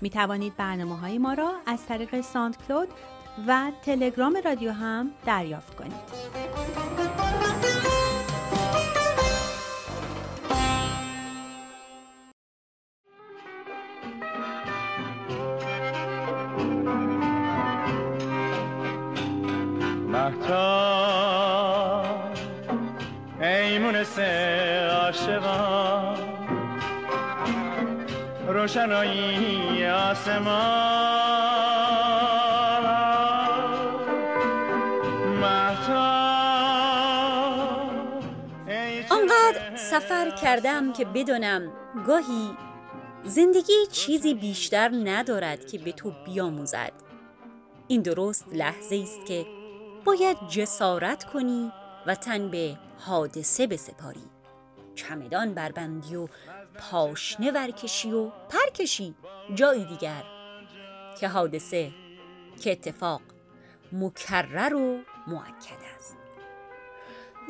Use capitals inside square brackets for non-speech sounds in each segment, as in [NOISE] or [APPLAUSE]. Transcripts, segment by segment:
می توانید برنامه های ما را از طریق ساند کلود و تلگرام رادیو هم دریافت کنید. روشنایی آسمان. آنقدر سفر کردم که بدانم گاهی زندگی چیزی بیشتر ندارد که به تو بیاموزد. این درست لحظه است که باید جسارت کنی و تن به حادثه بسپاری. چمدان بربندی و پاشنه ورکشی و پرکشی. جایی دیگر. که حادثه که اتفاق مکرر و معکد است.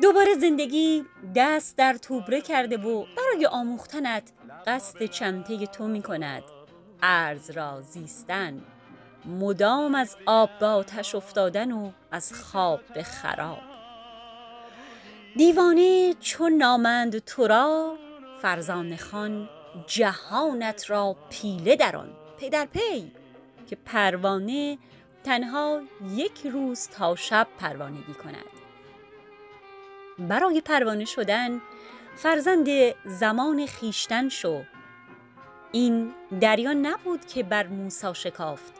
دوباره زندگی دست در توبره کرده و برای آموختنت قصد چنته تو می کند. ارز را زیستن. مدام از آب به آتش افتادن و از خواب به خراب. دیوانه چون نامند تو را فرزان خان جهانت را پیله در آن پی در پی که پروانه تنها یک روز تا شب پروانگی کند. برای پروانه شدن فرزند زمان خیشتن شو. این دریا نبود که بر موسا شکافت.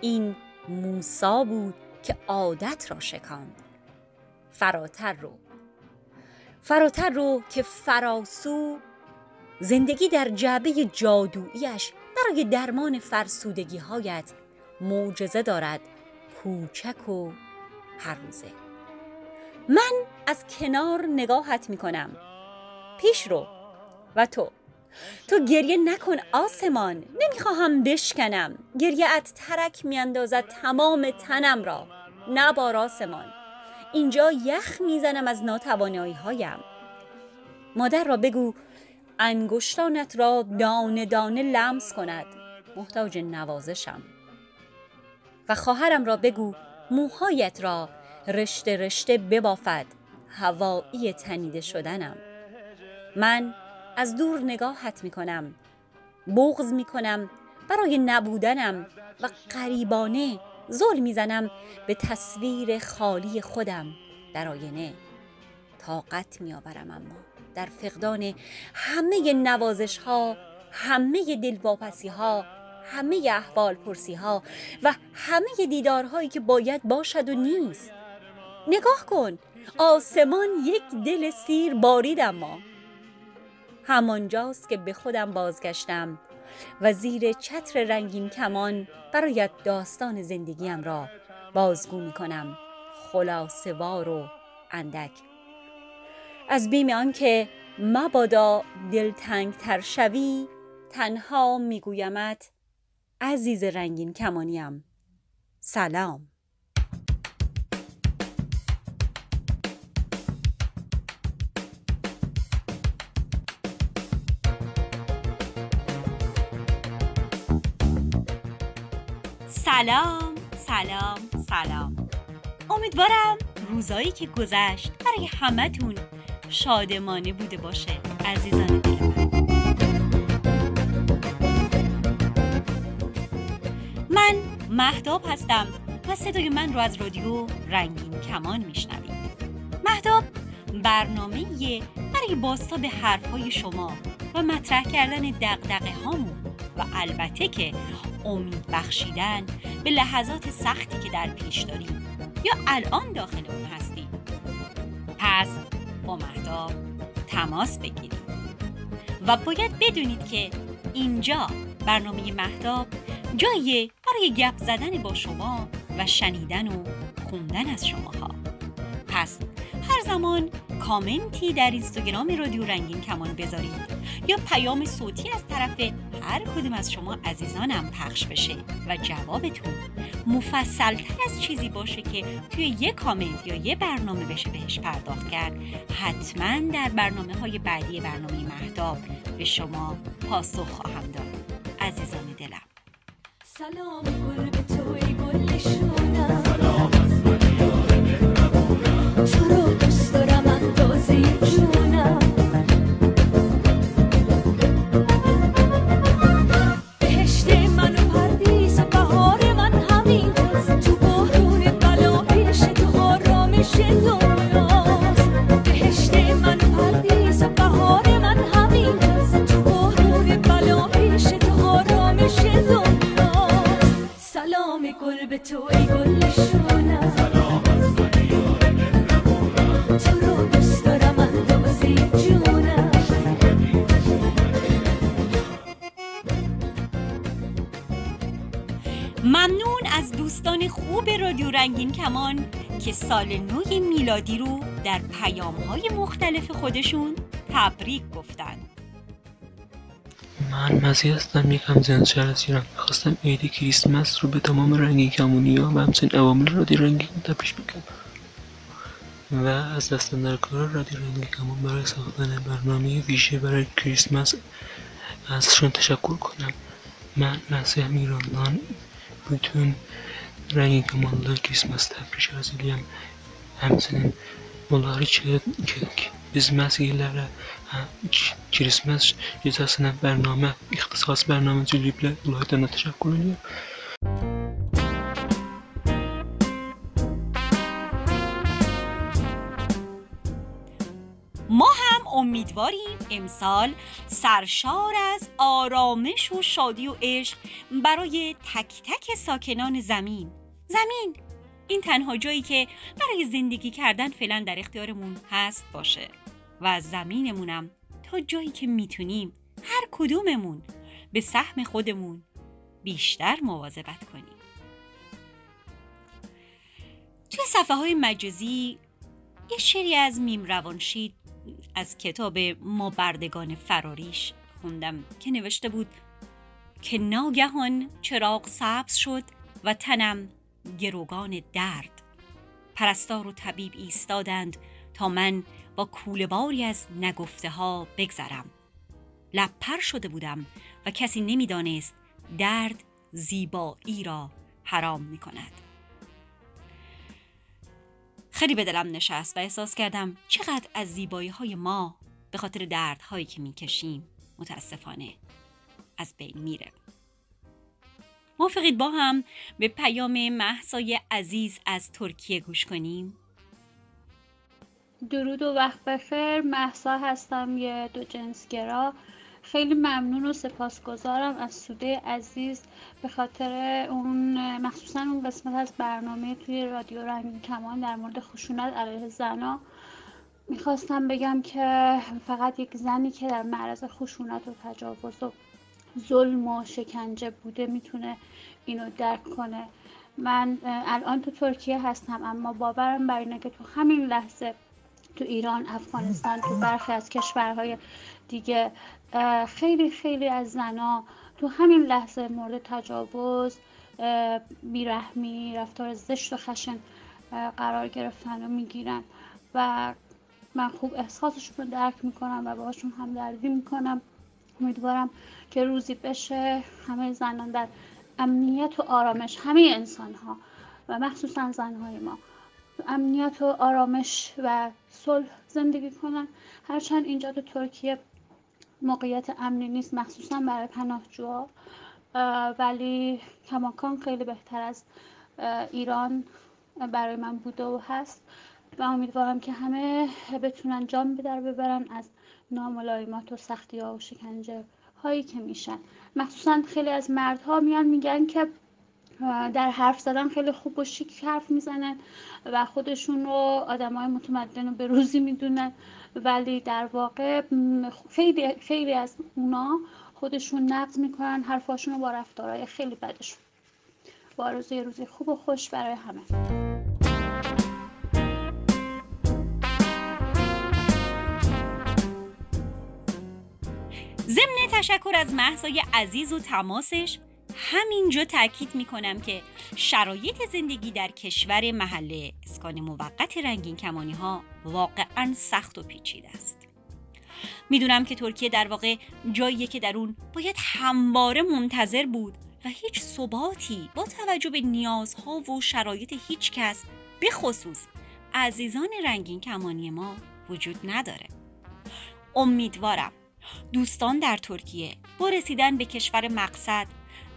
این موسا بود که عادت را شکاند. فراتر رو. فراتر رو که فراسو زندگی در جعبه جادوییش برای درمان فرسودگی هایت معجزه دارد کوچک و هر روزه. من از کنار نگاهت می کنم پیش رو و تو. تو گریه نکن آسمان. نمی‌خواهم بشکنم. گریه ات ترک میاندازد تمام تنم را. نبار آسمان. اینجا یخ می‌زنم از ناتوانایی هایم مادر را بگو انگشتانت را دانه دانه لمس کند. محتاج نوازشم. و خواهرم را بگو موهایت را رشته رشته ببافد. هوایی تنیده شدنم. من از دور نگاهت می کنم بغز می کنم برای نبودنم و قریبانه زل می‌زنم به تصویر خالی خودم در آینه. طاقت میآورم اما. در فقدان همه نوازش ها همه دلواپسی ها همه احوال پرسی ها و همه دیدارهایی که باید باشد و نیست. نگاه کن آسمان یک دل سیر بارید اما. همانجاست که به خودم بازگشتم و زیر چتر رنگین کمان برایت داستان زندگیم را بازگو می کنم خلاصوار و اندک. از بیم آنکه مبادا دلتنگ تر شوی تنها میگویمت عزیز رنگین کمانیم. سلام. سلام سلام سلام. امیدوارم روزایی که گذشت برای همتون شادمانه بوده باشه عزیزان دل. من من مهداب هستم و صدای من رو از رادیو رنگین کمان میشنوید. مهداب برنامه برای باستاب حرفهای شما و مطرح کردن دقدقه هامون و البته که امید بخشیدن به لحظات سختی که در پیش داریم یا الان داخل اون هستیم. پس با مهداب تماس بگیرید. و باید بدونید که اینجا برنامه مهداب جایی برای گپ زدن با شما و شنیدن و خوندن از شماها. زمان کامنتی در اینستاگرام رادیو رنگین کمان بذارید. یا پیام صوتی از طرف هر کدوم از شما عزیزانم پخش بشه و جوابتون مفصلتر از چیزی باشه که توی یه کامنت یا یه برنامه بشه بهش پرداخت کرد. حتما در برنامه های بعدی برنامه مهداب به شما پاسخ خواهم داد. عزیزان دلم. سلام گل به توی گل کمان که سال نوی میلادی رو در پیام های مختلف خودشون تبریک گفتن. من مزی هستم یکم زیاد شهر از ایران. می‌خواستم عید کریسمس رو به تمام رنگین کمونی ها و همچنین عوامل رادیو رنگین تبریش بگم. و از دست در کار رادیو رنگین کمان برای ساختن برنامه ویژه برای کریسمس ازشون تشکر کنم. من مسیح ایرانان bütün Rəngin komandalı Krismas təbrik arz edirəm. Həmçinin bunları ki, ki biz məhz illərlə hə, Krismas gecəsinə bərnamə, ixtisas bərnamə cəlblə bunlardan da təşəkkür edirəm. امیدواریم امسال سرشار از آرامش و شادی و عشق برای تک تک ساکنان زمین. زمین. این تنها جایی که برای زندگی کردن فعلا در اختیارمون هست باشه. و زمینمونم تا جایی که می‌تونیم هر کدوممون به سهم خودمون بیشتر مواظبت کنیم. توی صفحه های مجازی یه شری از میم روانشید از کتاب ما بردگان فراریش خوندم که نوشته بود که ناگهان چراغ سبز شد و تنم گروگان درد. پرستار و طبیب ایستادند تا من با کولباری از نگفته ها بگذرم لپر شده بودم و کسی نمی‌دانست درد زیبایی را حرام می کند خیلی به دلم نشست و احساس کردم چقدر از زیبایی های ما به خاطر دردهایی که می‌کشیم متاسفانه از بین میره. موافقید با هم به پیام محسای عزیز از ترکیه گوش کنیم؟ درود و وقت بخیر. محسا هستم یه دو جنسگرا خیلی ممنون و سپاسگزارم از سوده عزیز به خاطر اون مخصوصا اون قسمت از برنامه توی رادیو رنگین کمان در مورد خشونت علیه زنا. می‌خواستم بگم که فقط یک زنی که در معرض خشونت و تجاوز و ظلم و شکنجه بوده می‌تونه اینو درک کنه. من الان تو ترکیه هستم اما باورم بر اینه که تو همین لحظه تو ایران افغانستان تو برخی از کشورهای دیگه خیلی خیلی از زنا تو همین لحظه مورد تجاوز بیرحمی رفتار زشت و خشن قرار گرفتن و می‌گیرن. و من خوب احساسشون رو درک می‌کنم و باهاشون هم دردی می‌کنم. امیدوارم که روزی بشه همه زنان در امنیت و آرامش همه انسان ها و مخصوصا زنهای ما امنیت و آرامش و صلح زندگی کنن. هرچند اینجا تو ترکیه موقعیت امنی نیست مخصوصا برای پناهجوها. ولی کماکان خیلی بهتر از ایران برای من بوده و هست. و امیدوارم که همه بتونن جام به در ببرن از ناملایمات و سختی ها و شکنجه هایی که میشن. مخصوصا خیلی از مردها میان میگن که در حرف زدن خیلی خوب و شیک حرف می‌زنن و خودشون رو آدم های متمدن و به روزی می‌دونن. ولی در واقع خیلی, خیلی از اونا خودشون نقض می‌کنن حرفاشون رو با رفتارهای خیلی بدشون. با روزی روزی خوب و خوش برای همه. ضمن تشکر از محضای عزیز و تماسش همینجا تاکید می‌کنم که شرایط زندگی در کشور محله اسکان موقت رنگین کمانی ها واقعا سخت و پیچیده است. می‌دونم که ترکیه در واقع جاییه که در اون باید همواره منتظر بود و هیچ ثباتی با توجه به نیازها و شرایط هیچ کس به خصوص عزیزان رنگین کمانی ما وجود نداره. امیدوارم دوستان در ترکیه با رسیدن به کشور مقصد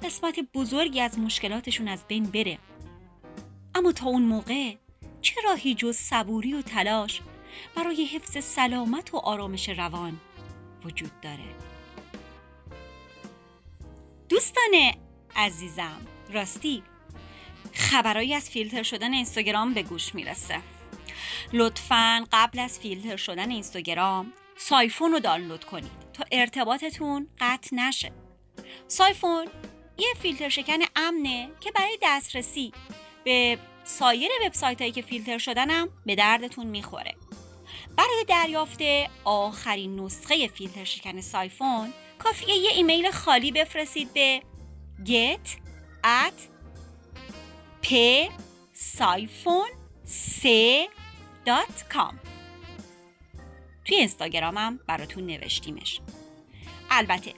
قسمت بزرگی از مشکلاتشون از بین بره. اما تا اون موقع چه راهی جز صبوری و تلاش برای حفظ سلامت و آرامش روان وجود داره؟ دوستان عزیزم راستی خبرایی از فیلتر شدن اینستاگرام به گوش می‌رسه. لطفا قبل از فیلتر شدن اینستاگرام Psiphon رو دانلود کنید تا ارتباطتون قطع نشه. Psiphon یه فیلتر شکن امنه که برای دسترسی به سایر وبسایت هایی که فیلتر شدنم به دردتون می‌خوره. برای دریافت آخرین نسخه فیلتر شکن Psiphon کافیه یه ایمیل خالی بفرستید به get at p توی اینستاگرامم براتون نوشتیمش. البته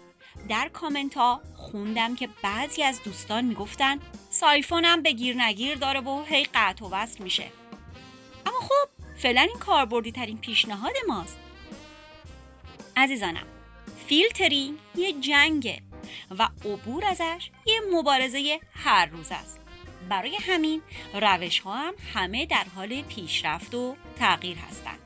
در کامنت ها خوندم که بعضی از دوستان می‌گفتن Psiphon م یه گیر نگیر داره و هی قطع و وصل میشه. اما خب فعلا این کاربردی ترین پیشنهاد ماست. عزیزانم فیلترینگ یه جنگه و عبور ازش یه مبارزه هر روز است. برای همین روش ها هم همه در حال پیشرفت و تغییر هستند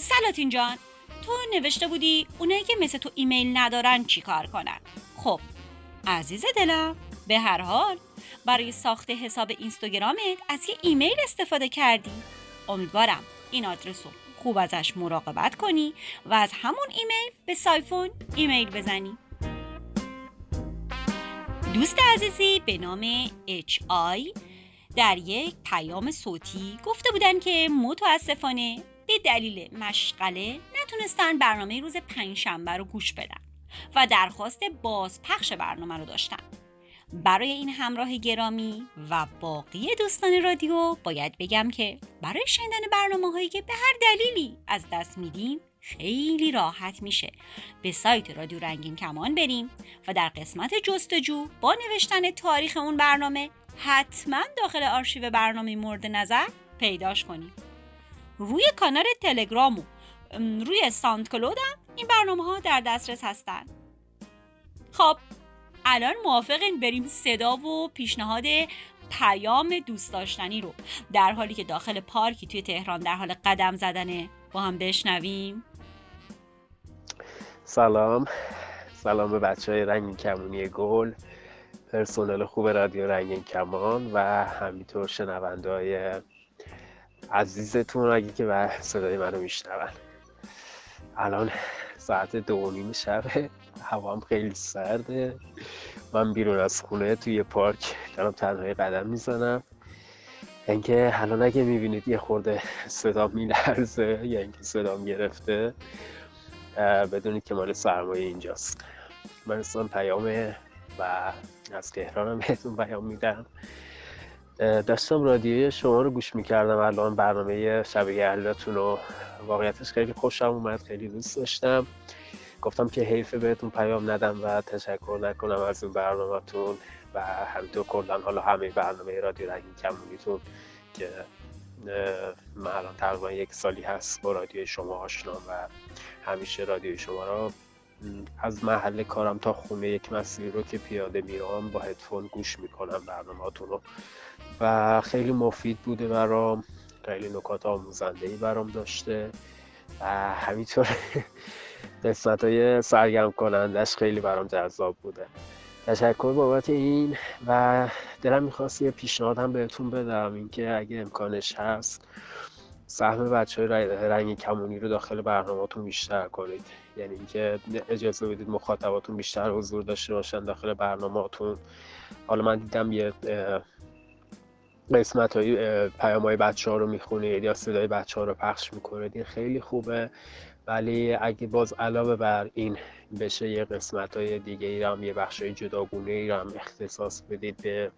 سلاتین جان تو نوشته بودی اونایی که مثل تو ایمیل ندارن چی کار کنن. خب عزیز دلم به هر حال برای ساخت حساب اینستاگرامت از یه ایمیل استفاده کردی. امیدوارم این آدرس رو خوب ازش مراقبت کنی و از همون ایمیل به سایفون ایمیل بزنی. دوست عزیزی به نام HI در یک پیام صوتی گفته بودن که متاسفانه به دلیل مشغله نتونستن برنامه روز پنجشنبه رو گوش بدن و درخواست بازپخش برنامه رو داشتن. برای این همراه گرامی و باقی دوستان رادیو باید بگم که برای شنیدن برنامه هایی که به هر دلیلی از دست میدیم خیلی راحت میشه. به سایت رادیو رنگین کمان بریم و در قسمت جستجو با نوشتن تاریخ اون برنامه حتما داخل آرشیو برنامه مورد نظر پیداش کنیم. روی کانال تلگرام و روی ساند کلود هم این برنامه ها در دسترس هستن. خب الان موافقین بریم صدا و پیشنهاد پیام دوست داشتنی رو. در حالی که داخل پارکی توی تهران در حال قدم زدنه با هم بشنویم. سلام. سلام به بچه های رنگین کمونی گل. پرسنل خوب رادیو رنگین کمان و همینطور شنونده های عزیزتون اگه که به صدای منو میشنون. الان ساعت دو نیم شبه هوا هم خیلی سرده. من بیرون از خونه توی پارک دارم تنهایی قدم می‌زنم. اینکه الان اگه می‌بینید یه خورده صدا میلرزه یا اینکه صدام گرفته بدونید که مال سرمایه اینجاست. من اصلا پیامه و از تهرانم بهتون پیام میدم. داشتم رادیوی شما رو گوش می‌کردم. الان برنامه شب گردتون رو واقعیتش خیلی خوشم اومد خیلی دوست داشتم. گفتم که حیفه بهتون پیام ندم و تشکر نکنم از این برنامهتون و همینطور کلا حالا همه برنامه رادیو رنگین کمونیتون که من الان تقریبا یک سالی هست با رادیو شما آشنام و همیشه رادیو شما رو از محل کارم تا خونه یک مسیر رو که پیاده میرم با هدفون گوش می‌کنم برنامهاتون رو و خیلی مفید بوده برام. خیلی نکات آموزنده ای برام داشته. و همینطور [LAUGHS] قسمت های سرگرم کنندش خیلی برام جذاب بوده. تشکر بابت این و دلم می‌خواست یه پیشنهاد هم بهتون بدم. اینکه اگه امکانش هست سهم بچه های رنگ کمونی رو داخل برنامهاتون بیشتر کنید. یعنی اینکه اجازه بدید مخاطباتون بیشتر حضور داشته باشن داخل برنامهاتون حالا من دیدم یه قسمت های پیام های بچه ها رو می‌خونید یا صدای بچه ها رو پخش می‌کنید این خیلی خوبه. ولی اگه باز علاوه بر این بشه یه قسمت های دیگه ای هم یه بخش های جداگونه ای هم اختصاص بدید به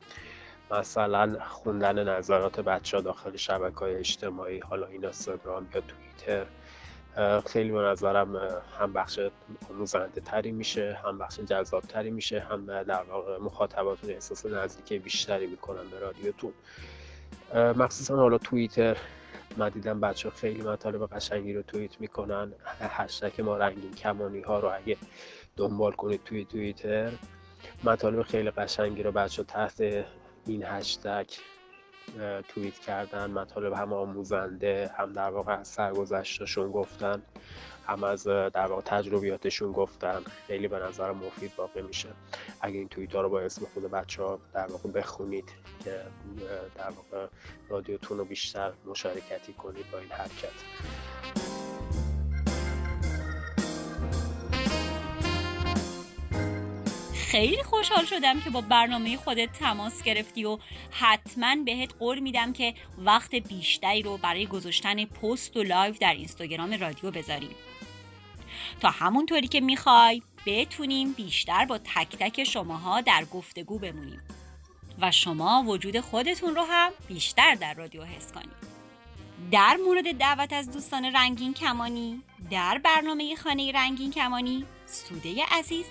مثلا خوندن نظرات بچه ها داخل شبکه های اجتماعی حالا این اینستاگرام یا توییتر. خیلی به نظرم هم بخش آموزنده تری میشه هم بخش جذاب تری میشه هم در واقع مخاطباتون احساس نزدیکی بیشتری می‌کنن به رادیوتون. مخصوصا حالا توییتر من دیدم بچه خیلی مطالب قشنگی رو توییت می‌کنن. هشتک ما رنگین کمانی ها رو اگه دنبال کنید توی توییتر مطالب خیلی قشنگی رو بچه تحت این هشتگ توییت کردن مطالب هم آموزنده هم در واقع از سرگذشتشون گفتن هم از در واقع تجربیاتشون گفتن. خیلی به نظر مفید واقع میشه. اگه این توییت ها رو با اسم خود بچه ها در واقع بخونید که در واقع رادیوتون رو بیشتر مشارکتی کنید با این حرکت. خیلی خوشحال شدم که با برنامه خودت تماس گرفتی و حتما بهت قول میدم که وقت بیشتری رو برای گذاشتن پست و live در اینستاگرام رادیو بذاریم. تا همونطوری که می‌خوای بتونیم بیشتر با تک تک شماها در گفتگو بمونیم و شما وجود خودتون رو هم بیشتر در رادیو حس کنید. در مورد دعوت از دوستان رنگین کمانی در برنامه خانه رنگین کمانی سوده عزیز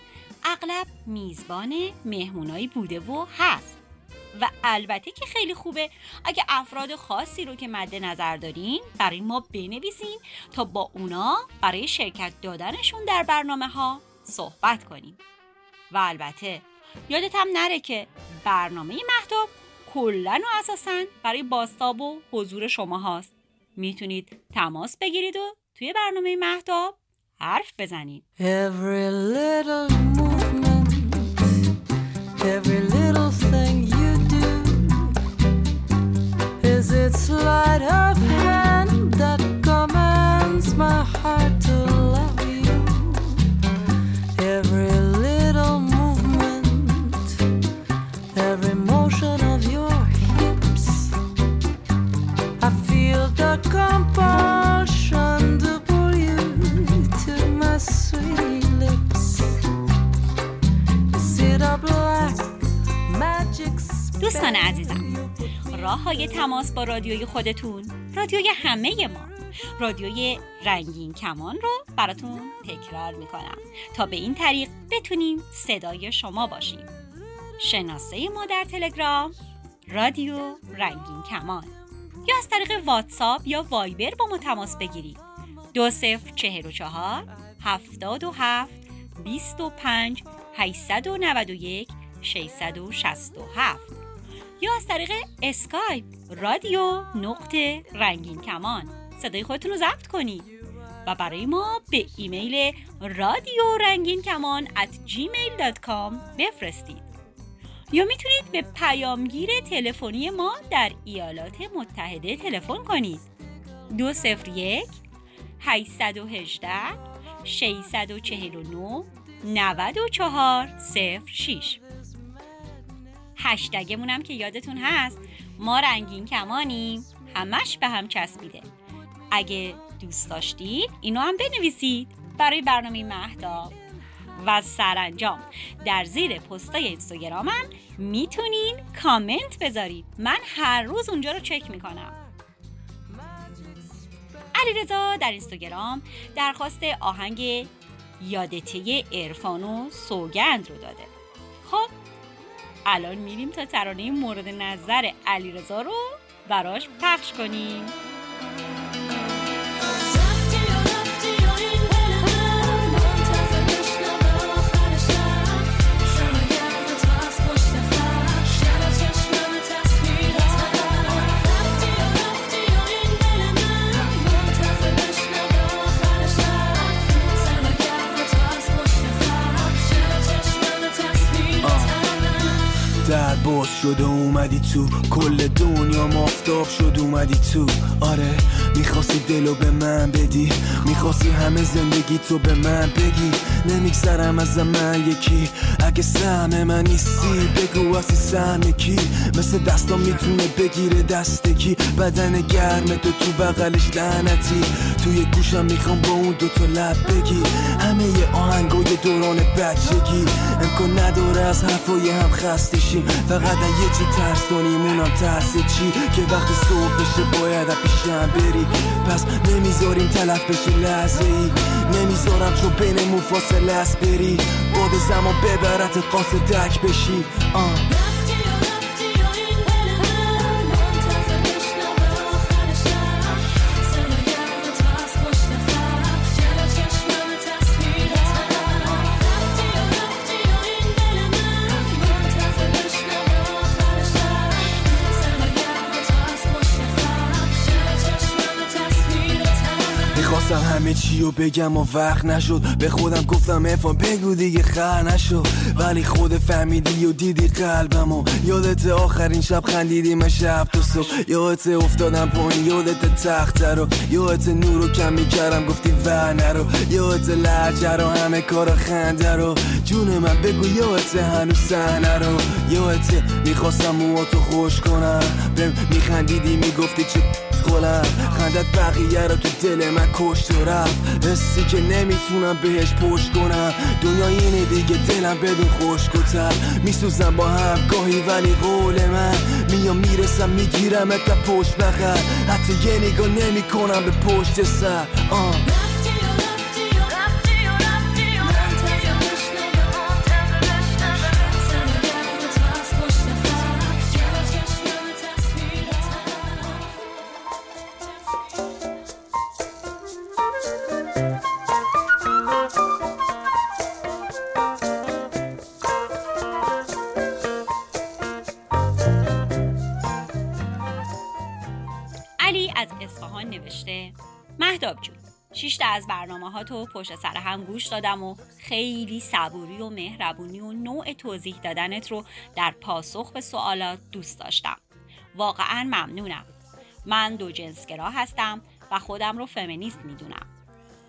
اغلب میزبان مهمونایی بوده و هست. و البته که خیلی خوبه. اگه افراد خاصی رو که مد نظر دارین برای ما بنویسین تا با اونا برای شرکت دادنشون در برنامه ها صحبت کنیم. و البته یادت هم نره که برنامه مهتاب کلا و اساسا برای باستاب و حضور شما هاست. می‌تونید تماس بگیرید و توی برنامه مهتاب حرف بزنید. Every little every little thing you do is its sleight of hand that commands my heart to love you. Every little movement, every motion of your hips, I feel the compulsion دوستان عزیزم راه های تماس با رادیوی خودتون رادیوی همه ما. رادیوی رنگین کمان رو براتون تکرار می‌کنم. تا به این طریق بتونیم صدای شما باشیم. شناسه ما در تلگرام رادیو رنگین کمان. یا از طریق واتساپ یا وایبر با ما تماس بگیرید. دو صفر چهر و چهار هفتاد و هفت بیست و پنج هشتصد و نود و یک ششصد و شصت و هفت. یا از طریق اسکایپ رادیو نقطه رنگین کمان. صدای خودتون رو ضبط کنید. و برای ما به ایمیل رادیو رنگین کمان at gmail.com بفرستید. یا می‌تونید به پیامگیر تلفنی ما در ایالات متحده تلفن کنید. دو صفر یک 818 649 94 06 هشتگمون هم که یادتون هست ما رنگین کمانیم همش به هم چسبیده اگه دوست داشتید اینو هم بنویسید. برای برنامه مهداب و سرانجام در زیر پستای اینستاگرامم می‌تونین کامنت بذارید. من هر روز اونجا رو چک می‌کنم. علیرضا در اینستاگرام درخواست آهنگ یادته عرفان و سوگند رو داده. خب الان میریم تا ترانه مورد نظر علیرضا رو براش پخش کنیم. باز شد و اومدی تو کل دنیا مافتاب شد اومدی تو. آره می‌خواستی دلو به من بدی؟ می‌خواستی همه زندگی تو به من بگی؟ نمیگذرم از من یکی. اگه سهم من نیستی بگو اصی سهم کی. مثل دستام می‌تونه بگیره دست کی بدن گرم تو تو بغلش لعنتی. توی گوشم می‌خوام با اون دوتا لب بگی. همه ی آهنگای دوران بچگی. امکان نداره از حرفای هم خسته شیم. فقط یه چی ترس داریم اونم ترس چی؟ که وقتی صبح بشه باید پیشم بری. پس نمی‌ذاریم تلف بشه لحظه ای نمی‌ذارم چون بینمون فاصله است بری. باد زمان ببرت قاصدک بشی. آه. همه چی رو بگم و وقت نشد. به خودم گفتم افان بگو دیگه خر نشد. ولی خود فهمیدی و دیدی قلبم و یادت آخرین شب خندیدی من شب تو صبح. یادت افتادم پایین یادت تخت رو. یادت نور رو کم می‌کردم گفتی ور نرو. یادت لحجه رو همه کار خنده رو. جون من بگو یادت هنوز صحنه رو. یادت می‌خواستم موهاتو خوش کنم. بهم میخندیدی می‌گفتی چه گلم. خندت بقیه رو تو دل من کشت و رفت. حسی که نمی‌تونم بهش پشت کنم. دنیا اینه دیگه دلم بدون خشک و تر میسوزم با هم گاهی ولی قول من. میام می‌رسم می‌گیرم تا پشت بغل. حتی یه نگاه نمی کنم به پشت سر. آه. برنامه ها تو پشت سر هم گوش دادم و خیلی صبوری و مهربونی و نوع توضیح دادنت رو در پاسخ به سوالات دوست داشتم. واقعا ممنونم. من دو جنسگرا هستم و خودم رو فمینیست می‌دونم.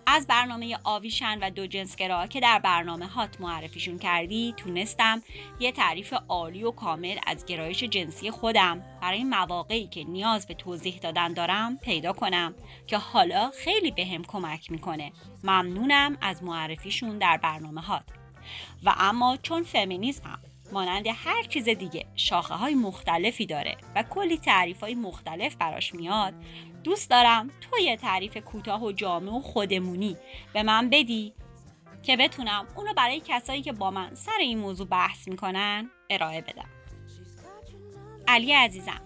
از برنامه آویشن و دو جنسگرا که در برنامه هات معرفیشون کردی تونستم یه تعریف عالی و کامل از گرایش جنسی خودم. برای مواقعی که نیاز به توضیح دادن دارم پیدا کنم که حالا خیلی بهم کمک می‌کنه. ممنونم از معرفیشون در برنامه هات. و اما چون فمینیسم هم مانند هر چیز دیگه شاخه های مختلفی داره و کلی تعریف های مختلف براش میاد دوست دارم. تو یه تعریف کوتاه و جامع و خودمونی. به من بدی که بتونم اونو برای کسایی که با من سر این موضوع بحث می‌کنن ارائه بدم. علی عزیزم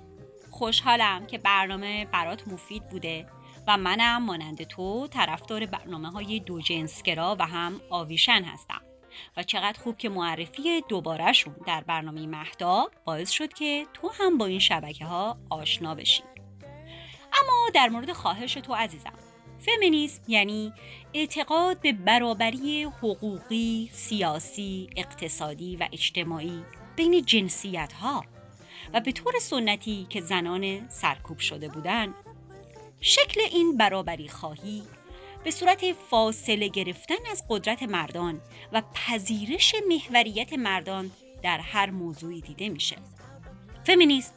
خوشحالم که برنامه برات مفید بوده و منم مانند تو طرفدار برنامه های دو جنسگرا و هم آویشن هستم. و چقدر خوب که معرفی دوبارهشون در برنامه مهدا باعث شد که تو هم با این شبکه ها آشنا بشی. اما در مورد خواهش تو عزیزم. فمینیسم یعنی اعتقاد به برابری حقوقی، سیاسی، اقتصادی و اجتماعی بین جنسیت ها و به طور سنتی که زنان سرکوب شده بودند شکل این برابری خواهی به صورت فاصله گرفتن از قدرت مردان و پذیرش محوریت مردان در هر موضوعی دیده میشه. فمینیسم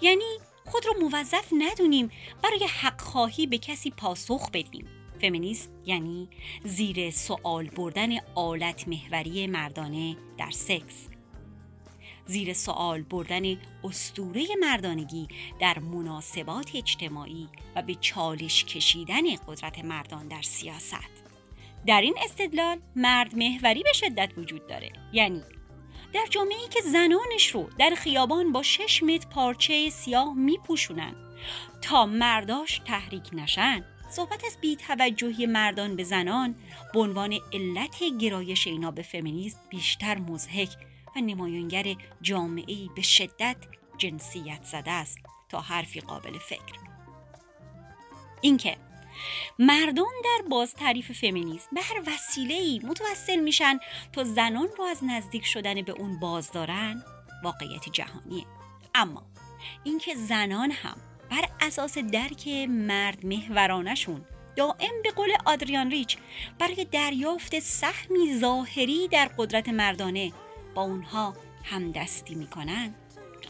یعنی خود رو موظف ندونیم. برای حق خواهی به کسی پاسخ بدیم. فمینیسم یعنی زیر سوال بردن آلت محوری مردانه در سکس. زیر سوال بردن استوره مردانگی در مناسبات اجتماعی و به چالش کشیدن قدرت مردان در سیاست. در این استدلال مرد محوری به شدت وجود داره. یعنی در جامعه‌ای که زنانش رو در خیابان با شش متر پارچه سیاه میپوشونن تا مرداش تحریک نشن. صحبت از بیتوجهی مردان به زنان به عنوان علت گرایش اینا به فمینیسم بیشتر مزهک و نمایانگر جامعه‌ای به شدت جنسیت زده است تا حرفی قابل فکر. اینکه مردان در باز تعریف فمینیسم به هر وسیله‌ای متوسل میشن تا زنان رو از نزدیک شدن به اون باز دارن واقعیت جهانیه. اما اینکه زنان هم بر اساس درک مرد محورانشون دائم به قول آدریان ریچ برای دریافت سهمی ظاهری در قدرت مردانه با اونها همدستی می‌کنن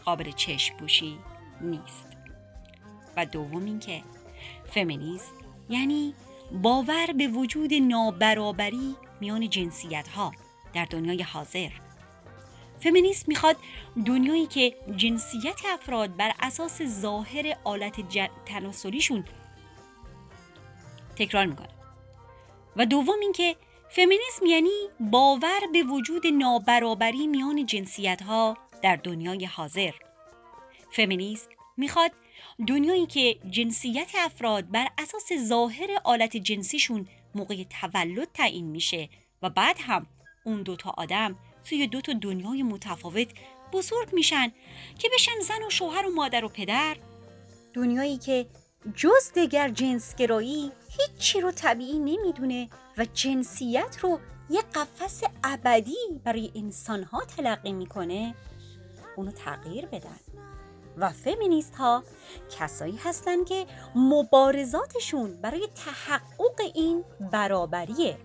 قابل چشم پوشی نیست. و دوم اینکه فمینیسم یعنی باور به وجود نابرابری میان جنسیت ها در دنیای حاضر فمینیسم می‌خواد دنیایی که جنسیت افراد بر اساس ظاهر آلت. تناسلیشون تکرار می‌کنه و دوم اینکه فمینیسم یعنی باور به وجود نابرابری میان جنسیت ها در دنیای حاضر فمینیسم می‌خواد دنیایی که جنسیت افراد بر اساس ظاهر آلت جنسیشون موقع تولد تعیین میشه و بعد هم اون دوتا آدم توی دوتا دنیای متفاوت بزرگ میشن که بشن زن و شوهر و مادر و پدر. دنیایی که جز دگر جنسگرایی هیچی رو طبیعی نمی‌دونه و جنسیت رو یه قفس ابدی برای انسانها تلقی می‌کنه. اونو تغییر بدن. و فمینیست ها کسایی هستن که مبارزاتشون برای تحقق این برابریه.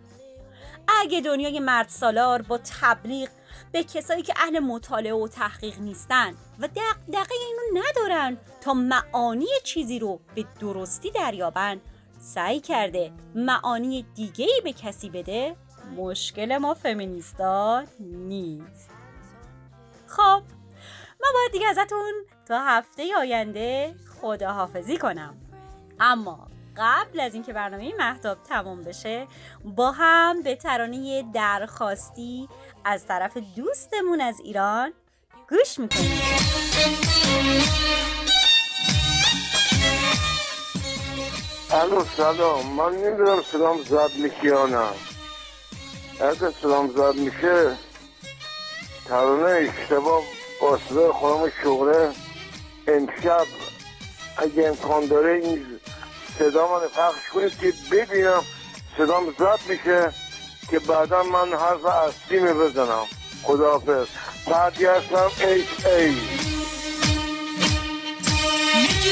اگه دنیای مرد سالار با تبلیغ به کسایی که اهل مطالعه و تحقیق نیستن و دقدقه اینو ندارن تا معانی چیزی رو به درستی دریابن سعی کرده معانی دیگه به کسی بده مشکل ما فمینیستا نیست. خب من باید دیگه ازتون تا هفته آینده خداحافظی کنم. اما قبل از اینکه برنامه محتاب تمام بشه با هم به ترانه درخواستی از طرف دوستمون از ایران گوش می‌کنیم. الو سلام. من نمی‌دونم صدام زد میشه یا نه. اگه صدام زد میشه ترانه اشتباه با صدای خانم شغره. امشب اگه امکان داره این صدا من پخش کنید که ببینم صدام زد میشه که بعدا من حرف اصلی می بزنم. خداحافظ. سعدی هستم ایچ ای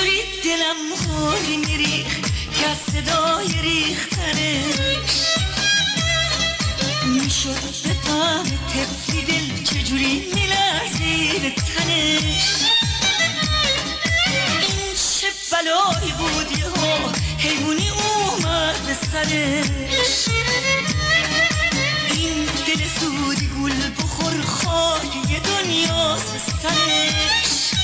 یه دلم خوری میریخ که از صدای ریختنش می‌شد بفهم تفلی دل چجوری تنش این چه بلایی بود یهو حیوانی اومد سرش. این دل سودی گل بخور خاک یه دنیاست به سرش.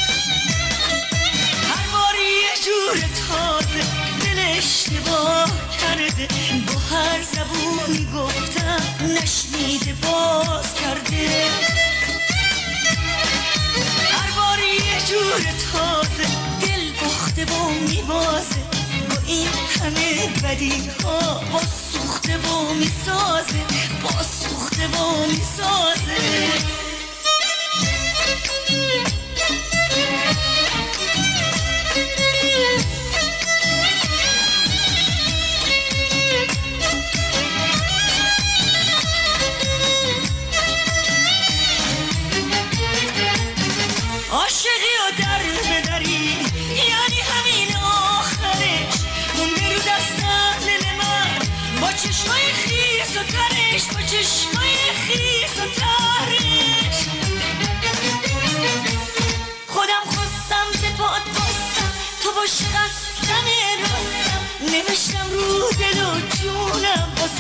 هر بار یه جور تازه دل اشتباه کرده با هر زبونی گفتم نشنیده باز کرده. جور تازه دل بخته و میبازه با این همه بدی ها با سوخته و می‌سازه. با سوخته و می‌سازه.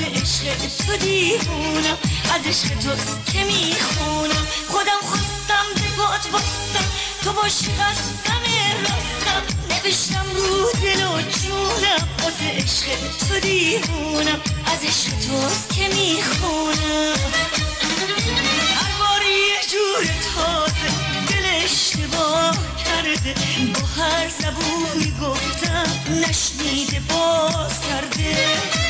واسه عشق تو دیوونم از عشق توست که می‌خونم. خودم خواستم پاد باستم تو باش قصدم راستم. نوشتم رو دل و جونم واسه عشق تو دیوونم از عشق توست که می‌خونم. هر بار یه جور تازه دل اشتباه کرده با هر زبونی گفتم نشنیده باز کرده.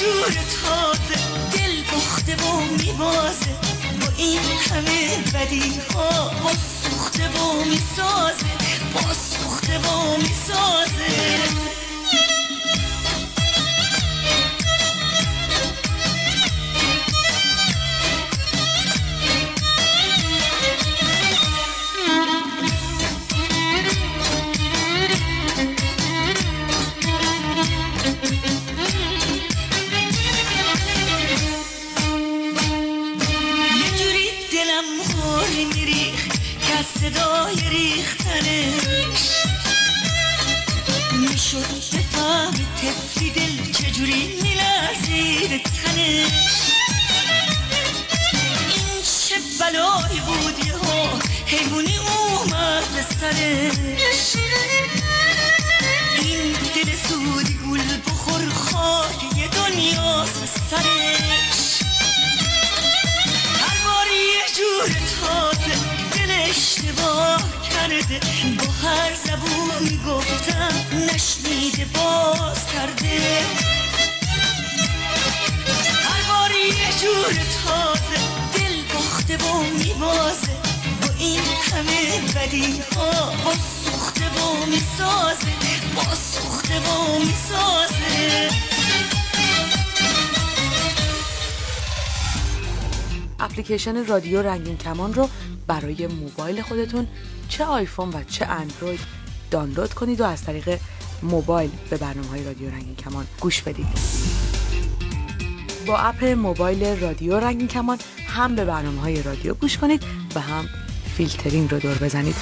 جور تازه دل بخته و میبازه. با این همه بدی ها با سوخته و می‌سازه. با سوخته و می‌سازه. بفهم تفلی دل چجوری میلرزید تنش این چه بلایی بود یهو حیوانی اومد به سرش این دل سودی گل بخور خاک یه دنیاست به سرش هر بار یه جور تازه اشتباه کرده با هر زبونی گفتم نشنیده باز کرده. هر بار یه جور تازه دل باخته و میبازه با این همه بدی ها با سوخته و می‌سازه با سوخته و می‌سازه. اپلیکیشن رادیو رنگین کمان رو برای موبایل خودتون چه آیفون و چه اندروید دانلود کنید و از طریق موبایل به برنامه های رادیو رنگین کمان گوش بدید. با اپ موبایل رادیو رنگین کمان هم به برنامه های رادیو گوش کنید و هم فیلترینگ رو دور بزنید.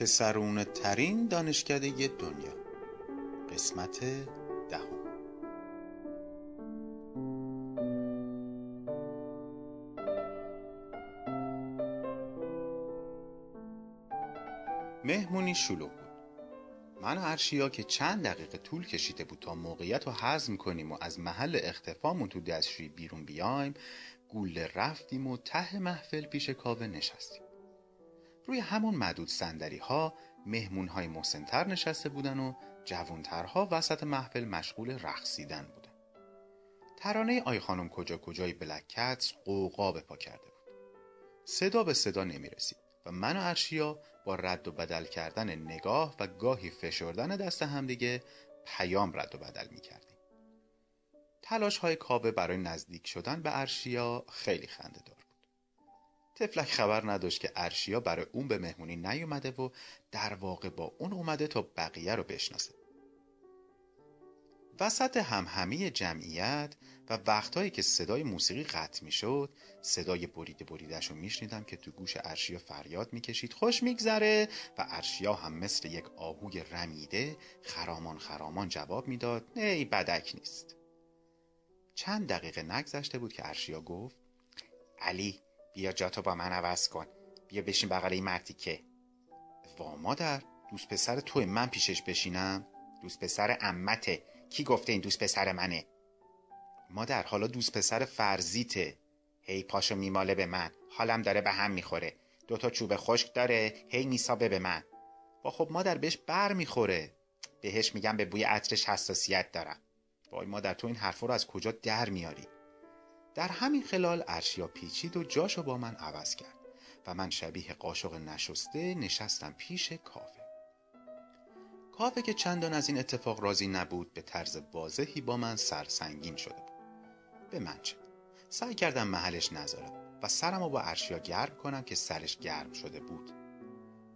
پسرونه ترین دانشکده دنیا. قسمت دهم. مهمونی شلوغ بود. من و ارشیا که چند دقیقه طول کشیده بود تا موقعیت رو هضم کنیم و از محل اختفامون تو دستشویی بیرون بیایم گوله رفتیم و ته محفل پیش کاوه نشستیم. روی همون معدود صندلی ها مهمون های محسنتر نشسته بودن و جوانترها وسط محفل مشغول رقصیدن بودن ترانه آی خانم کجا کجای بلک کتس قوقا به پا کرده بود صدا به صدا نمی رسید و من و ارشیا با رد و بدل کردن نگاه و گاهی فشردن دست همدیگه پیام رد و بدل می کردیم. تلاش های کاوه برای نزدیک شدن به ارشیا خیلی خنده دار بود. تفلک خبر نداشت که ارشیا برای اون به مهمونی نیومده و در واقع با اون اومده تا بقیه رو بشناسه. وسط همهمی جمعیت و وقتهایی که صدای موسیقی قطع می شد صدای بریده بریدش رو میشنیدم که تو گوش ارشیا فریاد می‌کشید خوش میگذره و ارشیا هم مثل یک آهوی رمیده خرامان خرامان جواب می‌داد ای بدک نیست چند دقیقه نگذشته بود که ارشیا گفت علی بیا جاتو با من عوض کن. بیا بشین بغل این مرتیکه وا مادر دوست پسر توی من پیشش بشینم؟ دوست پسر امته. کی گفته این دوست پسر منه؟ مادر حالا دوست پسر فرزیته. هی پاشو میماله به من. حالم داره به هم می‌خوره. دوتا چوب خشک داره. هی میسابه به من. با خب مادر بهش بر می‌خوره. بهش میگم به بوی عطرش حساسیت دارم. وای مادر تو این حرفا رو از کجا در میاری؟ در همین خلال ارشیا پیچید و جاشو با من عوض کرد و من شبیه قاشق نشسته نشستم پیش کافه. کافه که چندان از این اتفاق راضی نبود به طرز واضحی با من سرسنگین شده بود. به من چه؟ سعی کردم محلش نذارم و سرمو با ارشیا گرم کنم که سرش گرم شده بود.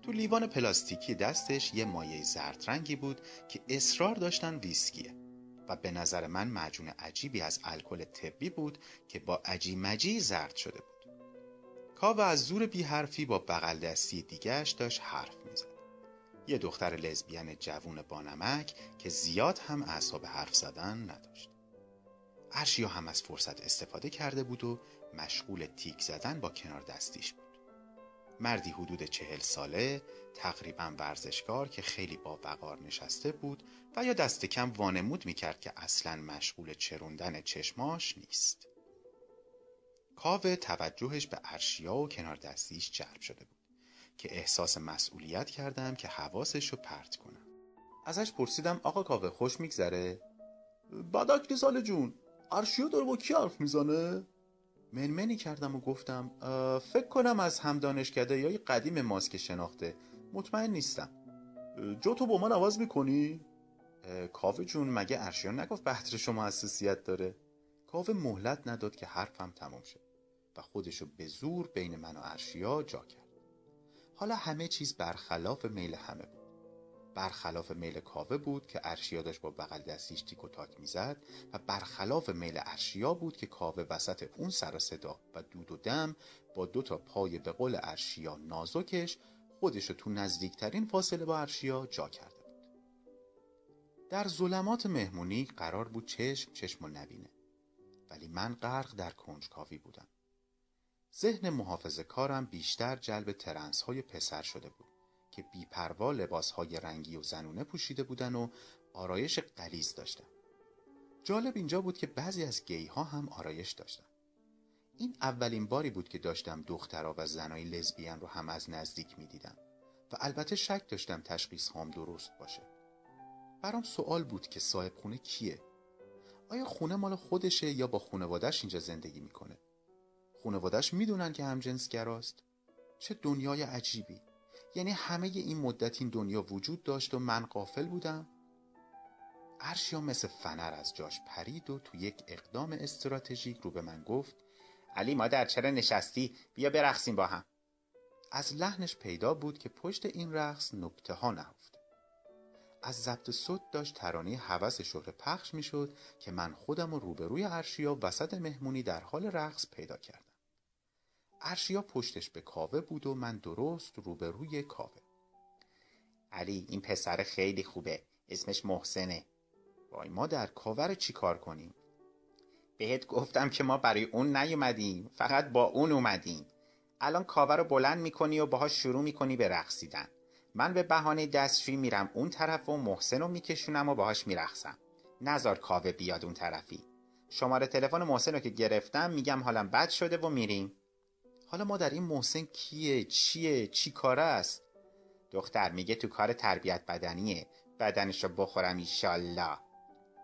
تو لیوان پلاستیکی دستش یه مایه زرد رنگی بود که اصرار داشتن ویسکیه. و به نظر من معجون عجیبی از الکل طبی بود که با عجی مجی زرد شده بود. کاوه از زور بی حرفی با بغل دستی دیگهش داشت حرف می‌زد. یه دختر لزبیان جوون با نمک که زیاد هم اعصاب حرف زدن نداشت. ارشیا هم از فرصت استفاده کرده بود و مشغول تیک زدن با کنار دستیش بود. مردی حدود چهل ساله تقریبا ورزشکار که خیلی با وقار نشسته بود و یا دست کم وانمود می‌کرد که اصلا مشغول چروندن چشماش نیست. کاوه توجهش به ارشیا و کنار دستیش جلب شده بود که احساس مسئولیت کردم که حواسش رو پرت کنم. ازش پرسیدم آقا کاوه خوش میگذره؟ بدک سال جون ارشیا داره با کی حرف می‌زنه؟ منمنی کردم و گفتم فکر کنم از هم دانشکده یا قدیم ماست که شناخته مطمئن نیستم جا تو با من عوض می‌کنی؟ کاوه جون مگه ارشیا نگفت بحث شما حساسیت داره؟ کاوه مهلت نداد که حرفم تمام شد و خودشو به زور بین من و ارشیا جا کرد حالا همه چیز برخلاف میل همه بود برخلاف میل کاوه بود که ارشیا داشت با بغل دستیش تیک و تاک می‌زد و برخلاف میل ارشیا بود که کاوه وسط اون سر صدا و دود و دم با دو تا پای به قول ارشیا نازکش خودشو تو نزدیکترین فاصله با ارشیا جا کرده بود. در ظلمات مهمونی قرار بود چشم چشم و نبینه ولی من غرق در کنجکاوی بودم. ذهن محافظ کارم بیشتر جلب ترنس های پسر شده بود. که بیپروا لباس های رنگی و زنونه پوشیده بودن و آرایش قلیز داشتن. جالب اینجا بود که بعضی از گی ها هم آرایش داشتن. این اولین باری بود که داشتم دخترها و زنای لزبیان رو هم از نزدیک می دیدم و البته شک داشتم تشخیص هام درست باشه. برام سوال بود که صاحب خونه کیه؟ آیا خونه مال خودشه یا با خونوادش اینجا زندگی می‌کنه؟ خونوادش می‌دونن که همجنسگراست چه دنیای عجیبی! یعنی همه این مدت این دنیا وجود داشت و من قافل بودم. ارشیا مثل فنر از جاش پرید و تو یک اقدام استراتژیک رو به من گفت علی مادر چرا نشستی؟ بیا برقصیم با هم. از لحنش پیدا بود که پشت این رقص نکته ها نهفته از ضبط صوت داشت ترانه هوس شهره پخش می‌شد که من خودم رو روبروی ارشیا وسط مهمونی در حال رقص پیدا کردم. ارشیا پشتش به کاوه بود و من درست روبروی کاوه. علی این پسر خیلی خوبه. اسمش محسنه. وای ما در کاوه رو چی کار کنیم؟ بهت گفتم که ما برای اون نیومدیم. فقط با اون اومدیم. الان کاوه رو بلند می‌کنی و باهاش شروع می‌کنی به رقصیدن. من به بهانه دستشویی میرم اون طرف و محسن رو میکشونم و باهاش میرقصم. نزار کاوه بیاد اون طرفی. شماره تلفن محسن رو که گرفتم میگم حالم بد شده و میریم. حالا ما در این محسن کیه چیه چی کاره است؟ دختر میگه تو کار تربیت بدنیه بدنش رو بخورم ایشالله.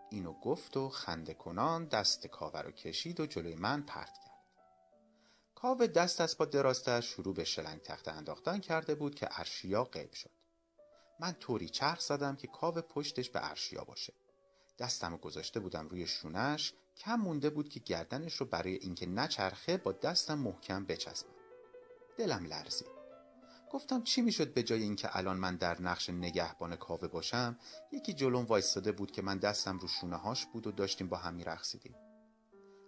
اینو گفت و خنده کنان دست کاوه رو کشید و جلوی من پرت کرد. کاوه دست از با دراستش شروع به شلنگ تخت انداختن کرده بود که ارشیا غیب شد. من طوری چرخ زدم که کاوه پشتش به ارشیا باشه. دستم گذاشته بودم روی شونش کم مونده بود که گردنش رو برای اینکه نچرخه با دستم محکم بچسبم. دلم لرزید. گفتم چی می‌شد به جای اینکه الان من در نقش نگهبان کاوه باشم یکی جلوم وایستاده بود که من دستم رو شونه هاش بود و داشتیم با هم میرقصیدیم.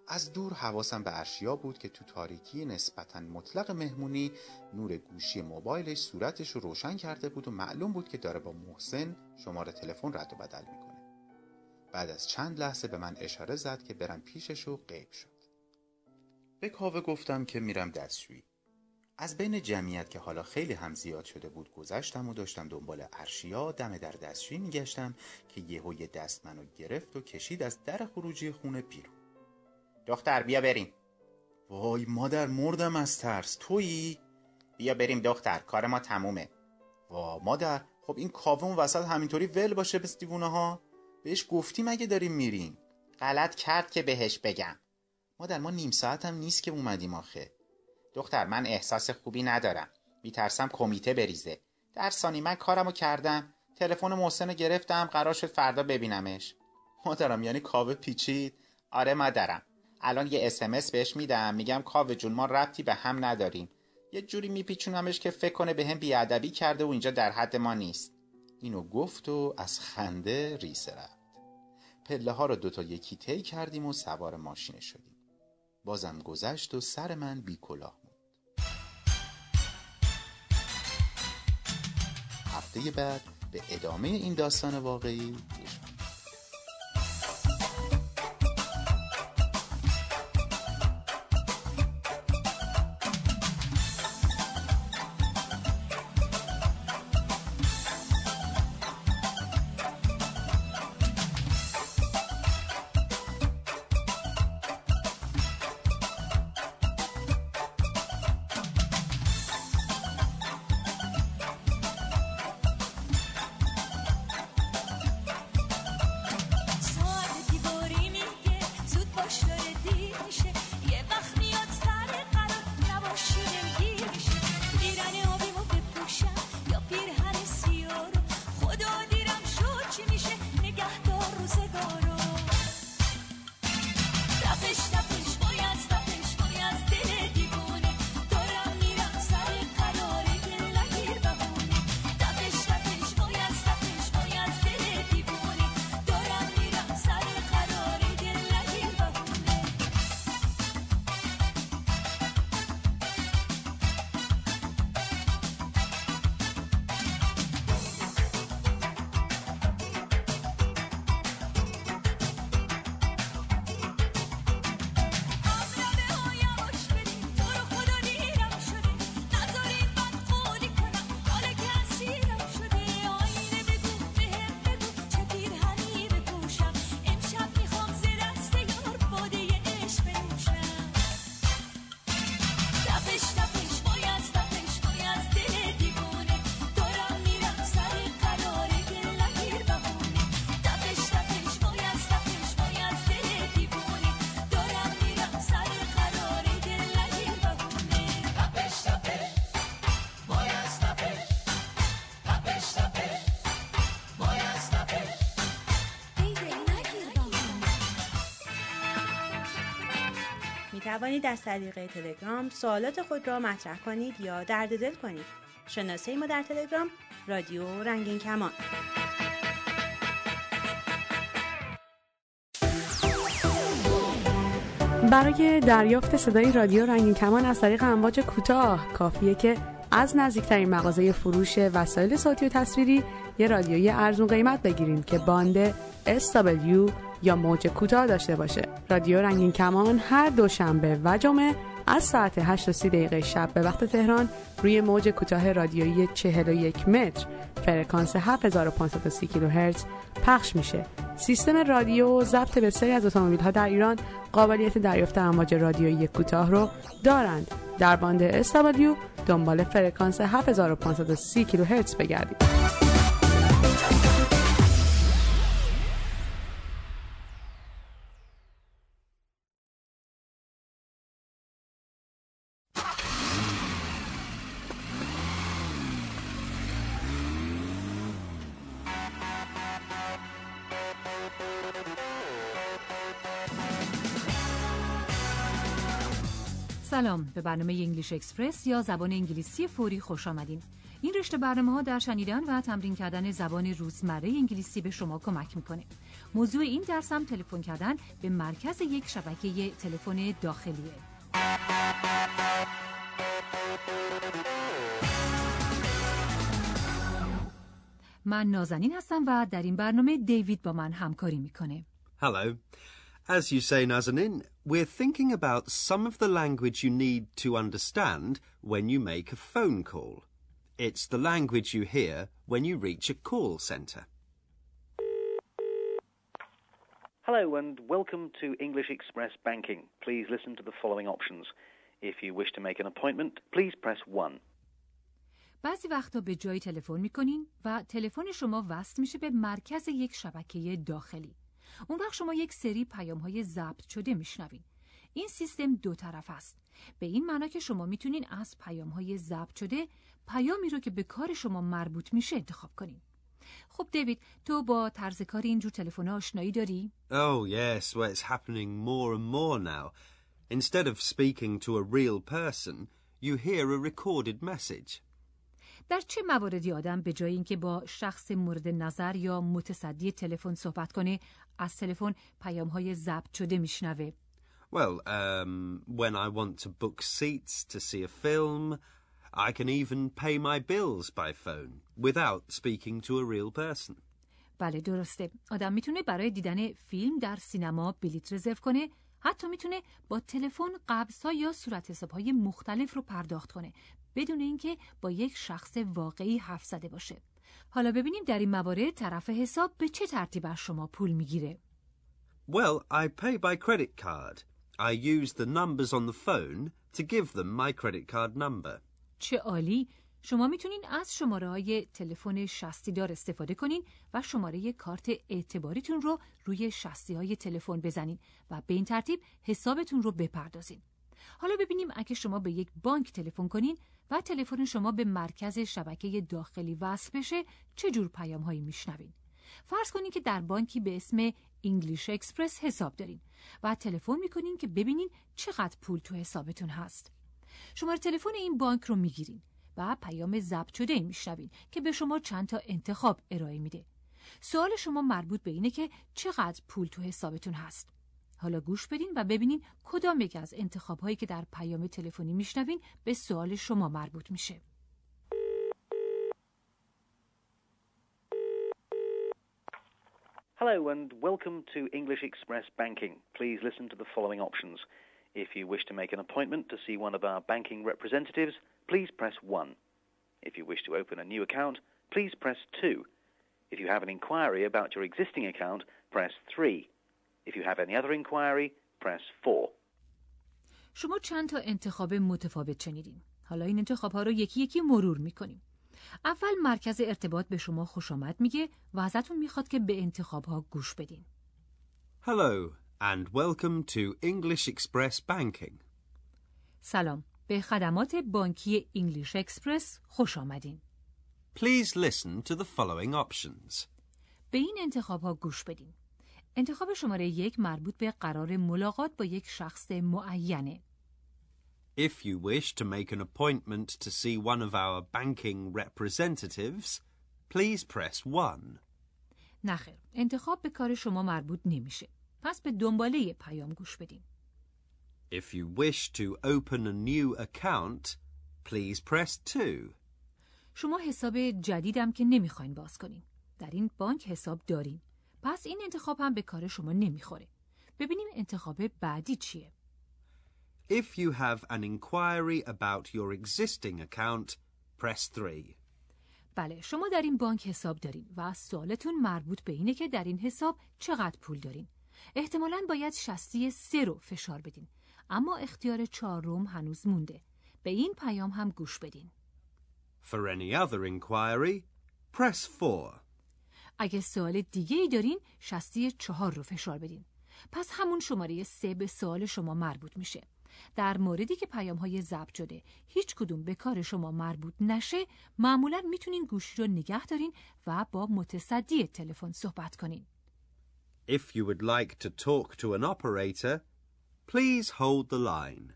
از دور حواسم به ارشیا بود که تو تاریکی نسبتا مطلق مهمونی نور گوشی موبایلش صورتش رو روشن کرده بود و معلوم بود که داره با محسن شماره تلفن رد و بدل می‌کنه. بعد از چند لحظه به من اشاره زد که برم پیشش و غیب شد. به کاوه گفتم که میرم دستشویی. از بین جمعیت که حالا خیلی هم زیاد شده بود گذشتم و داشتم دنبال ارشیا دم در دستشویی میگشتم که یهو یه دست منو گرفت و کشید از در خروجی خونه بیرون. دختر بیا بریم. وای مادر مردم از ترس. تویی؟ بیا بریم دختر کار ما تمومه. وا مادر خب این کاوه اون وسط همینطوری ول باشه بس دیوونه ها؟ بهش گفتیم اگه داریم میریم. غلط کرد که بهش بگم. مادر ما نیم ساعت هم نیست که اومدیم آخه. دختر من احساس خوبی ندارم. میترسم کمیته بریزه. در ثانی من کارمو کردم. تلفن محسن گرفتم. قرار شد فردا ببینمش. مادرم یعنی کاوه پیچید؟ آره مادرم. الان یه اسمس بهش میدم. میگم کاوه جون ما ربطی به هم نداریم. یه جوری میپیچونمش که فکر کنه به هم بیادبی کرده و اینجا در حد ما نیست. اینو گفت و از خنده ریسه رفت. پله ها رو دوتا یکی طی کردیم و سوار ماشین شدیم. بازم گذشت و سر من بی کلاه موند هفته بعد به ادامه این داستان واقعی گوش توانید از طریق تلگرام سوالات خود را مطرح کنید یا درد دل کنید. شناسه ما در تلگرام رادیو رنگین کمان. برای دریافت صدای رادیو رنگین کمان از طریق امواج کوتاه کافیه که از نزدیکترین مغازه فروش وسایل صوتی و تصویری یه رادیوی ارزون قیمت بگیریم که باند SW یا موج کوتاه داشته باشه. رادیو رنگین کمان هر دوشنبه و جمعه از ساعت 8 و 30 دقیقه شب به وقت تهران روی موج کوتاه رادیویی 41 متر فرکانس 7530 کیلوهرتز پخش میشه. سیستم رادیو ضبط بسیاری از اتومبیل‌ها در ایران قابلیت دریافت امواج رادیویی کوتاه رو دارند. در باند SW دنبال فرکانس 7530 کیلوهرتز بگردید. سلام به برنامه انگلیش اکسپرس یا زبان انگلیسی فوری خوش آمدین. این رشته برنامه ها در شنیدن و تمرین کردن زبان روزمره انگلیسی به شما کمک می‌کنه. موضوع این درس هم تلفن کردن به مرکز یک شبکه تلفن داخلیه. من نازنین هستم و در این برنامه دیوید با من همکاری می‌کنه. Hello. As you say, Nazanin, we're thinking about some of the language you need to understand when you make a phone call. It's the language you hear when you reach a call centre. Hello and welcome to English Express Banking. Please listen to the following options. If you wish to make an appointment, please press 1. بعضی وقتا به جایی تلفن میکنین و تلفن شما وصل میشه به مرکز یک شبکه داخلی. اون وقت شما یک سری پیام های ضبط شده میشنوین. این سیستم دو طرف است. به این معنا که شما می‌تونین از پیام های ضبط شده پیامی رو که به کار شما مربوط میشه انتخاب کنین. خب دیوید تو با طرز کار اینجور تلفن آشنایی داری؟ Oh, yes, well, it's happening more and more now. Instead of speaking to a real person, you hear a recorded message. در چه مواردی آدم به جای اینکه با شخص مورد نظر یا متصدی تلفن صحبت کنه از تلفن پیام های ضبط شده میشنوه؟ Well, um, when I want to book seats to see a film, I can even pay my bills by phone without speaking to a real person. بله درسته. آدم می‌تونه برای دیدن فیلم در سینما بلیت رزرو کنه حتی می‌تونه با تلفن قبض‌ها یا صورت حساب‌های مختلف رو پرداخت کنه. بدون اینکه با یک شخص واقعی حرف زده باشه حالا ببینیم در این موارد طرف حساب به چه ترتیب از شما پول می‌گیره Well, I pay by credit card. I use the numbers on the phone to give them my credit card number. چه عالی شما می‌تونین از شماره های تلفن شستی دار استفاده کنین و شماره کارت اعتباریتون رو روی شستی های تلفن بزنین و به این ترتیب حسابتون رو بپردازین. حالا ببینیم اگه شما به یک بانک تلفن کنین و تلفن شما به مرکز شبکه داخلی وصل بشه چه جور پیام هایی میشنوین. فرض کنین که در بانکی به اسم English Express حساب دارین و تلفن می‌کنین که ببینین چقدر پول تو حسابتون هست. شماره تلفن این بانک رو می‌گیرین و پیام ضبط شده میشنوین که به شما چند تا انتخاب ارائه میده. سوال شما مربوط به اینه که چقدر پول تو حسابتون هست. حالا گوش بدین و ببینین کدام یک از انتخاب هایی که در پیام تلفنی میشنوین به سوال شما مربوط میشه. Hello and welcome to English Express Banking. Please listen to the following options. If you wish to make an appointment to see one of our banking representatives, please press 1. If you wish to open a new account, please press 2. If you have an inquiry about your existing account, press 3. If you have any other inquiry, press 4. شما چند تا انتخاب متفاوت شنیدین. حالا این انتخاب ها رو یکی یکی مرور می‌کنیم. اول مرکز ارتباط به شما خوش آمد میگه و ازتون می‌خواد که به انتخاب ها گوش بدین. Hello, and welcome to English Express Banking. سلام. به خدمات بانکی انگلیش اکسپرس خوش آمدین. Please listen to the following options. به این انتخاب ها گوش بدین. انتخاب شماره یک مربوط به قرار ملاقات با یک شخص معینه. If you wish to make an appointment to see one of our banking representatives, please press 1. نخیر انتخاب به کار شما مربوط نمیشه پس به دنباله پیام گوش بدین If you wish to open a new account, please press 2. شما حساب جدیدم که نمی‌خواین باز کنین در این بانک حساب دارین پس این انتخاب هم به کار شما نمی‌خوره. ببینیم انتخاب بعدی چیه. If you have an inquiry about your existing account, press 3. بله شما در این بانک حساب دارین و سوالتون مربوط به اینه که در این حساب چقدر پول دارین. احتمالاً باید شستی سه رو فشار بدین اما اختیار چهارم هنوز مونده. به این پیام هم گوش بدین. For any other inquiry, press 4. اگه سوال دیگه ای دارین شستی چهار رو فشار بدین. پس همون شماره سه به سوال شما مربوط میشه. در موردی که پیام های ضبط شده هیچ کدوم به کار شما مربوط نشه معمولا می‌تونین گوشی رو نگه دارین و با متصدی تلفن صحبت کنین. If you would like to talk to an operator, please hold the line.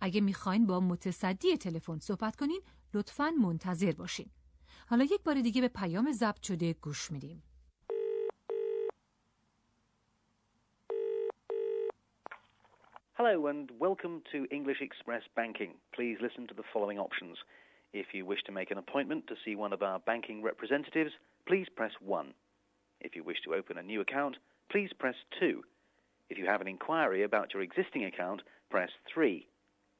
اگه می‌خواین با متصدی تلفن صحبت کنین لطفا منتظر باشین. حالا یک بار دیگه به پیام ضبط شده گوش میدیم Hello and welcome to English Express Banking. Please listen to the following options. If you wish to make an appointment to see one of our banking representatives, please press 1. If you wish to open a new account, please press 2. If you have an inquiry about your existing account, press 3.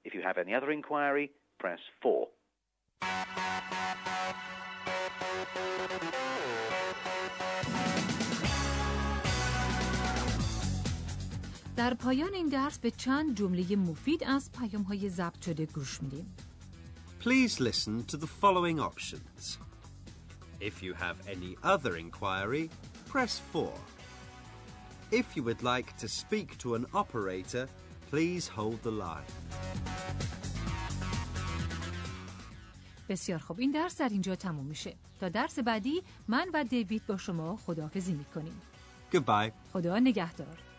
If you have any other inquiry, press 4. در پایان این درس به چند جمله مفید از پیام های ضبط شده گوش میدیم Please listen to the following options. If you have any other inquiry, press 4. If you would like to speak to an operator, please hold the line. بسیار خوب این درس در اینجا تموم میشه تا درس بعدی من و دیوید با شما خداحافظی می‌کنیم Goodbye. خدا نگهدار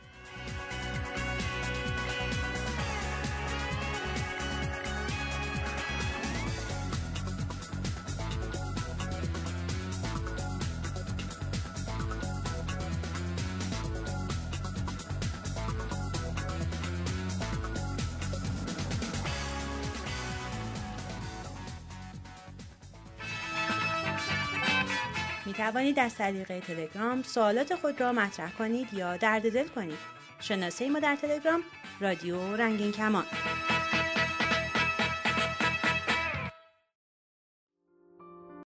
توانید از طریق تلگرام سوالات خود را مطرح کنید یا درد دل کنید. شناسه ما در تلگرام رادیو رنگین کمان